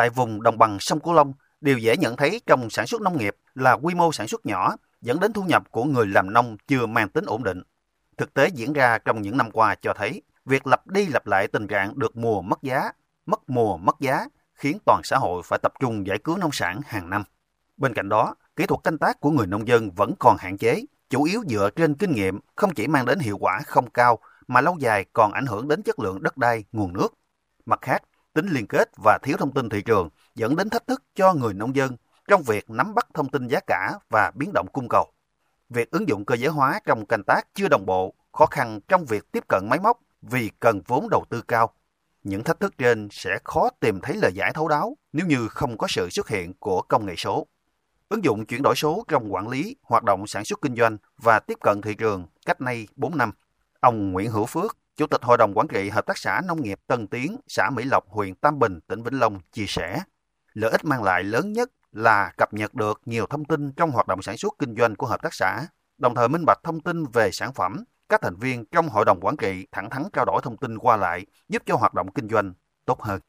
tại vùng đồng bằng sông Cửu Long, đều dễ nhận thấy trong sản xuất nông nghiệp là quy mô sản xuất nhỏ, dẫn đến thu nhập của người làm nông chưa mang tính ổn định. Thực tế diễn ra trong những năm qua cho thấy, việc lặp đi lặp lại tình trạng được mùa mất giá, mất mùa mất giá khiến toàn xã hội phải tập trung giải cứu nông sản hàng năm. Bên cạnh đó, kỹ thuật canh tác của người nông dân vẫn còn hạn chế, chủ yếu dựa trên kinh nghiệm không chỉ mang đến hiệu quả không cao mà lâu dài còn ảnh hưởng đến chất lượng đất đai, nguồn nước. Mặt khác, tính liên kết và thiếu thông tin thị trường dẫn đến thách thức cho người nông dân trong việc nắm bắt thông tin giá cả và biến động cung cầu. Việc ứng dụng cơ giới hóa trong canh tác chưa đồng bộ, khó khăn trong việc tiếp cận máy móc vì cần vốn đầu tư cao. Những thách thức trên sẽ khó tìm thấy lời giải thấu đáo nếu như không có sự xuất hiện của công nghệ số. Ứng dụng chuyển đổi số trong quản lý, hoạt động sản xuất kinh doanh và tiếp cận thị trường cách nay 4 năm. Ông Nguyễn Hữu Phước, Chủ tịch Hội đồng Quản trị Hợp tác xã Nông nghiệp Tân Tiến, xã Mỹ Lộc, huyện Tam Bình, tỉnh Vĩnh Long chia sẻ, lợi ích mang lại lớn nhất là cập nhật được nhiều thông tin trong hoạt động sản xuất kinh doanh của hợp tác xã, đồng thời minh bạch thông tin về sản phẩm. Các thành viên trong hội đồng quản trị thẳng thắn trao đổi thông tin qua lại, giúp cho hoạt động kinh doanh tốt hơn.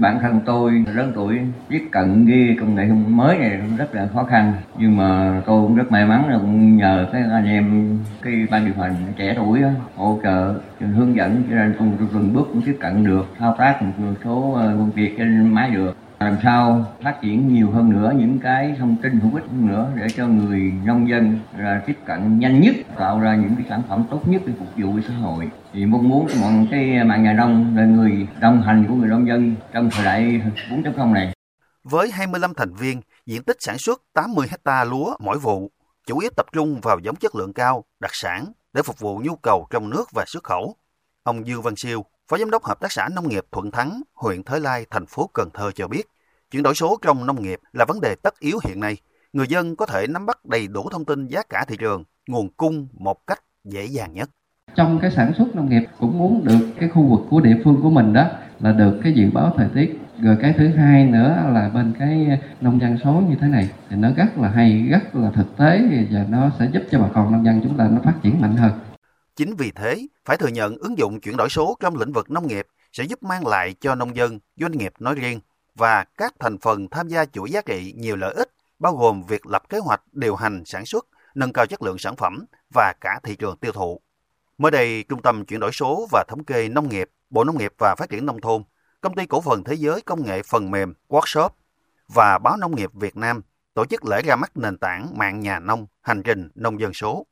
Bản thân tôi lớn tuổi tiếp cận cái công nghệ mới này cũng rất là khó khăn. Nhưng mà tôi cũng rất may mắn là cũng nhờ các anh em cái ban điều hành trẻ tuổi đó, hỗ trợ hướng dẫn cho nên tôi từng bước cũng tiếp cận được thao tác một số ờ, công việc trên máy được làm sao phát triển nhiều hơn nữa những cái thông tin hữu ích hơn nữa để cho người nông dân là tiếp cận nhanh nhất tạo ra những cái sản phẩm tốt nhất để phục vụ xã hội thì mong muốn mọi cái mạng nhà nông là người đồng hành của người nông dân trong thời đại 4.0 này. Với 25 thành viên, diện tích sản xuất 80 hecta lúa mỗi vụ, chủ yếu tập trung vào giống chất lượng cao, đặc sản để phục vụ nhu cầu trong nước và xuất khẩu. Ông Dương Văn Siêu, Phó Giám đốc Hợp tác xã Nông nghiệp Thuận Thắng, huyện Thới Lai, thành phố Cần Thơ cho biết, chuyển đổi số trong nông nghiệp là vấn đề tất yếu hiện nay. Người dân có thể nắm bắt đầy đủ thông tin giá cả thị trường, nguồn cung một cách dễ dàng nhất. Trong cái sản xuất nông nghiệp cũng muốn được cái khu vực của địa phương của mình đó là được cái dự báo thời tiết. Rồi cái thứ hai nữa là bên cái nông dân số như thế này thì nó rất là hay, rất là thực tế và nó sẽ giúp cho bà con nông dân chúng ta nó phát triển mạnh hơn. Chính vì thế, phải thừa nhận ứng dụng chuyển đổi số trong lĩnh vực nông nghiệp sẽ giúp mang lại cho nông dân, doanh nghiệp nói riêng và các thành phần tham gia chuỗi giá trị nhiều lợi ích, bao gồm việc lập kế hoạch điều hành sản xuất, nâng cao chất lượng sản phẩm và cả thị trường tiêu thụ. Mới đây, Trung tâm Chuyển đổi số và Thống kê Nông nghiệp, Bộ Nông nghiệp và Phát triển Nông thôn, Công ty Cổ phần Thế giới Công nghệ Phần mềm Workshop và Báo Nông nghiệp Việt Nam tổ chức lễ ra mắt nền tảng mạng nhà nông, hành trình nông dân số.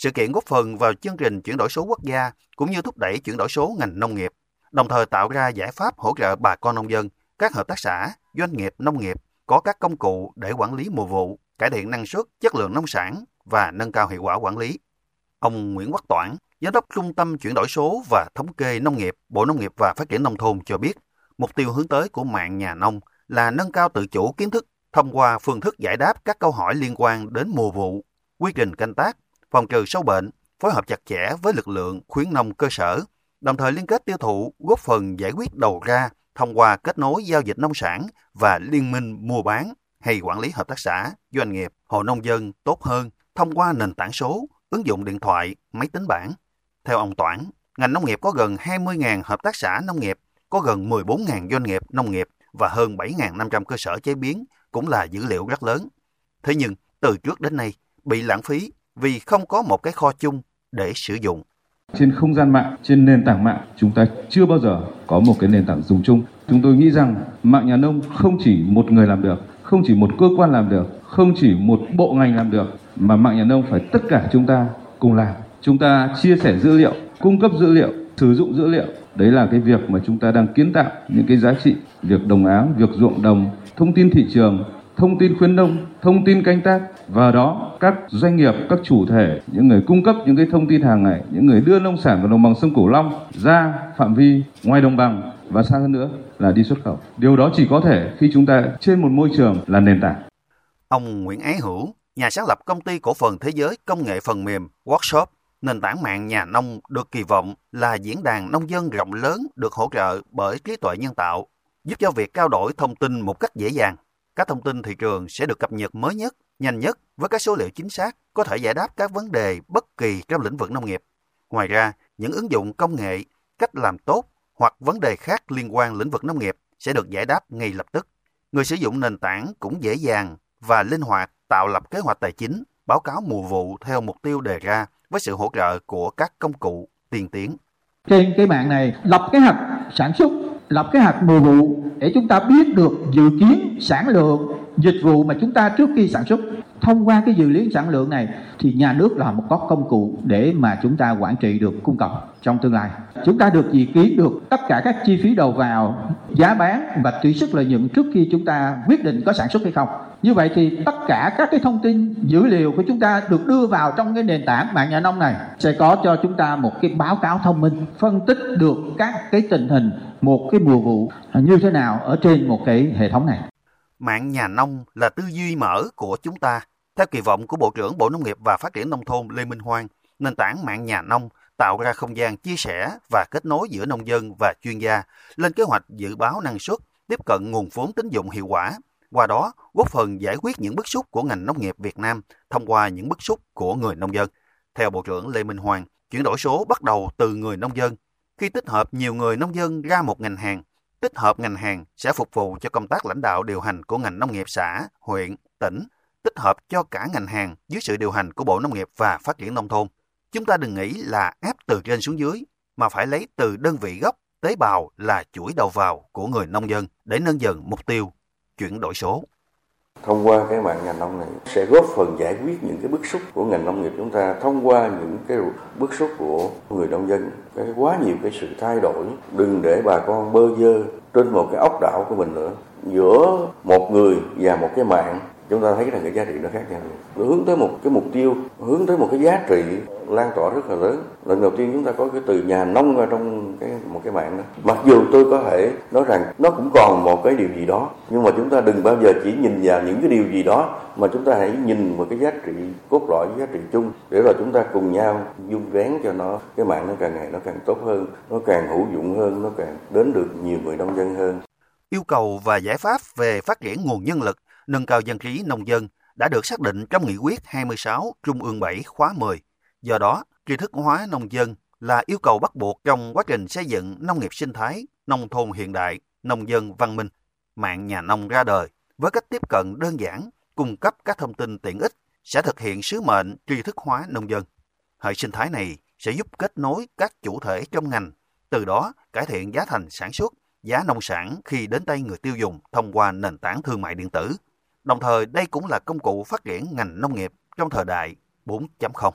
Sự kiện góp phần vào chương trình chuyển đổi số quốc gia cũng như thúc đẩy chuyển đổi số ngành nông nghiệp, đồng thời tạo ra giải pháp hỗ trợ bà con nông dân, các hợp tác xã, doanh nghiệp nông nghiệp có các công cụ để quản lý mùa vụ, cải thiện năng suất, chất lượng nông sản và nâng cao hiệu quả quản lý. Ông Nguyễn Quốc Toản, Giám đốc Trung tâm Chuyển đổi số và Thống kê Nông nghiệp, Bộ Nông nghiệp và Phát triển Nông thôn cho biết, mục tiêu hướng tới của mạng nhà nông là nâng cao tự chủ kiến thức thông qua phương thức giải đáp các câu hỏi liên quan đến mùa vụ, quy trình canh tác, phòng trừ sâu bệnh, phối hợp chặt chẽ với lực lượng khuyến nông cơ sở, đồng thời liên kết tiêu thụ góp phần giải quyết đầu ra thông qua kết nối giao dịch nông sản và liên minh mua bán hay quản lý hợp tác xã, doanh nghiệp, hộ nông dân tốt hơn thông qua nền tảng số, ứng dụng điện thoại, máy tính bảng. Theo ông Toản, ngành nông nghiệp có gần 20.000 hợp tác xã nông nghiệp, có gần 14.000 doanh nghiệp nông nghiệp và hơn 7.500 cơ sở chế biến cũng là dữ liệu rất lớn. Thế nhưng, từ trước đến nay, bị lãng phí vì không có một cái kho chung để sử dụng. Trên không gian mạng, trên nền tảng mạng, chúng ta chưa bao giờ có một cái nền tảng dùng chung. Chúng tôi nghĩ rằng mạng nhà nông không chỉ một người làm được, không chỉ một cơ quan làm được, không chỉ một bộ ngành làm được, mà mạng nhà nông phải tất cả chúng ta cùng làm. Chúng ta chia sẻ dữ liệu, cung cấp dữ liệu, sử dụng dữ liệu. Đấy là cái việc mà chúng ta đang kiến tạo những cái giá trị, việc đồng áng, việc ruộng đồng, thông tin thị trường, thông tin khuyến nông, thông tin canh tác và đó các doanh nghiệp, các chủ thể, những người cung cấp những cái thông tin hàng ngày, những người đưa nông sản vào đồng bằng sông Cửu Long ra phạm vi ngoài đồng bằng và xa hơn nữa là đi xuất khẩu. Điều đó chỉ có thể khi chúng ta trên một môi trường là nền tảng. Ông Nguyễn Ái Hữu, nhà sáng lập công ty cổ phần thế giới công nghệ phần mềm Workshop, nền tảng mạng nhà nông được kỳ vọng là diễn đàn nông dân rộng lớn được hỗ trợ bởi trí tuệ nhân tạo, giúp cho việc trao đổi thông tin một cách dễ dàng các thông tin thị trường sẽ được cập nhật mới nhất, nhanh nhất với các số liệu chính xác, có thể giải đáp các vấn đề bất kỳ trong lĩnh vực nông nghiệp. Ngoài ra, những ứng dụng công nghệ, cách làm tốt hoặc vấn đề khác liên quan lĩnh vực nông nghiệp sẽ được giải đáp ngay lập tức. Người sử dụng nền tảng cũng dễ dàng và linh hoạt tạo lập kế hoạch tài chính, báo cáo mùa vụ theo mục tiêu đề ra với sự hỗ trợ của các công cụ tiên tiến. Trên cái mạng này lập kế hoạch sản xuất, lập cái hạt mùa vụ để chúng ta biết được dự kiến sản lượng dịch vụ mà chúng ta trước khi sản xuất thông qua cái dự liệu sản lượng này thì nhà nước là một có công cụ để mà chúng ta quản trị được cung cầu trong tương lai. Chúng ta được dự kiến được tất cả các chi phí đầu vào, giá bán và tỷ suất lợi nhuận trước khi chúng ta quyết định có sản xuất hay không. Như vậy thì tất cả các cái thông tin, dữ liệu của chúng ta được đưa vào trong cái nền tảng mạng nhà nông này sẽ có cho chúng ta một cái báo cáo thông minh, phân tích được các cái tình hình, một cái mùa vụ như thế nào ở trên một cái hệ thống này. Mạng nhà nông là tư duy mở của chúng ta. Theo kỳ vọng của Bộ trưởng Bộ Nông nghiệp và Phát triển Nông thôn Lê Minh Hoang, nền tảng mạng nhà nông tạo ra không gian chia sẻ và kết nối giữa nông dân và chuyên gia, lên kế hoạch dự báo năng suất, tiếp cận nguồn vốn tín dụng hiệu quả, qua đó góp phần giải quyết những bức xúc của ngành nông nghiệp Việt Nam thông qua những bức xúc của người nông dân. Theo Bộ trưởng Lê Minh hoàng chuyển đổi số bắt đầu từ người nông dân. Khi tích hợp nhiều người nông dân ra một ngành hàng, tích hợp ngành hàng sẽ phục vụ cho công tác lãnh đạo điều hành của ngành nông nghiệp xã, huyện, tỉnh, tích hợp cho cả ngành hàng dưới sự điều hành của Bộ Nông nghiệp và Phát triển Nông thôn. Chúng ta đừng nghĩ là ép từ trên xuống dưới, mà phải lấy từ đơn vị gốc, tế bào là chuỗi đầu vào của người nông dân để nâng dần mục tiêu chuyển đổi số. Thông qua cái mạng ngành nông này sẽ góp phần giải quyết những cái bức xúc của ngành nông nghiệp chúng ta thông qua những cái bức xúc của người nông dân. Cái quá nhiều cái sự thay đổi đừng để bà con bơ vơ trên một cái ốc đảo của mình nữa. Giữa một người và một cái mạng chúng ta thấy rằng cái giá trị nó khác nhau. Nó hướng tới một cái mục tiêu, hướng tới một cái giá trị lan tỏa rất là lớn. Lần đầu tiên chúng ta có cái từ nhà nông ở trong cái, một cái mạng đó. Mặc dù tôi có thể nói rằng nó cũng còn một cái điều gì đó, nhưng mà chúng ta đừng bao giờ chỉ nhìn vào những cái điều gì đó, mà chúng ta hãy nhìn vào cái giá trị cốt lõi, giá trị chung, để rồi chúng ta cùng nhau dung vén cho nó. Cái mạng nó càng ngày nó càng tốt hơn, nó càng hữu dụng hơn, nó càng đến được nhiều người nông dân hơn. Yêu cầu và giải pháp về phát triển nguồn nhân lực nâng cao dân trí nông dân đã được xác định trong nghị quyết 26 Trung ương 7 khóa 10. Do đó, tri thức hóa nông dân là yêu cầu bắt buộc trong quá trình xây dựng nông nghiệp sinh thái, nông thôn hiện đại, nông dân văn minh. Mạng nhà nông ra đời với cách tiếp cận đơn giản, cung cấp các thông tin tiện ích sẽ thực hiện sứ mệnh tri thức hóa nông dân. Hệ sinh thái này sẽ giúp kết nối các chủ thể trong ngành, từ đó cải thiện giá thành sản xuất, giá nông sản khi đến tay người tiêu dùng thông qua nền tảng thương mại điện tử. Đồng thời, đây cũng là công cụ phát triển ngành nông nghiệp trong thời đại 4.0.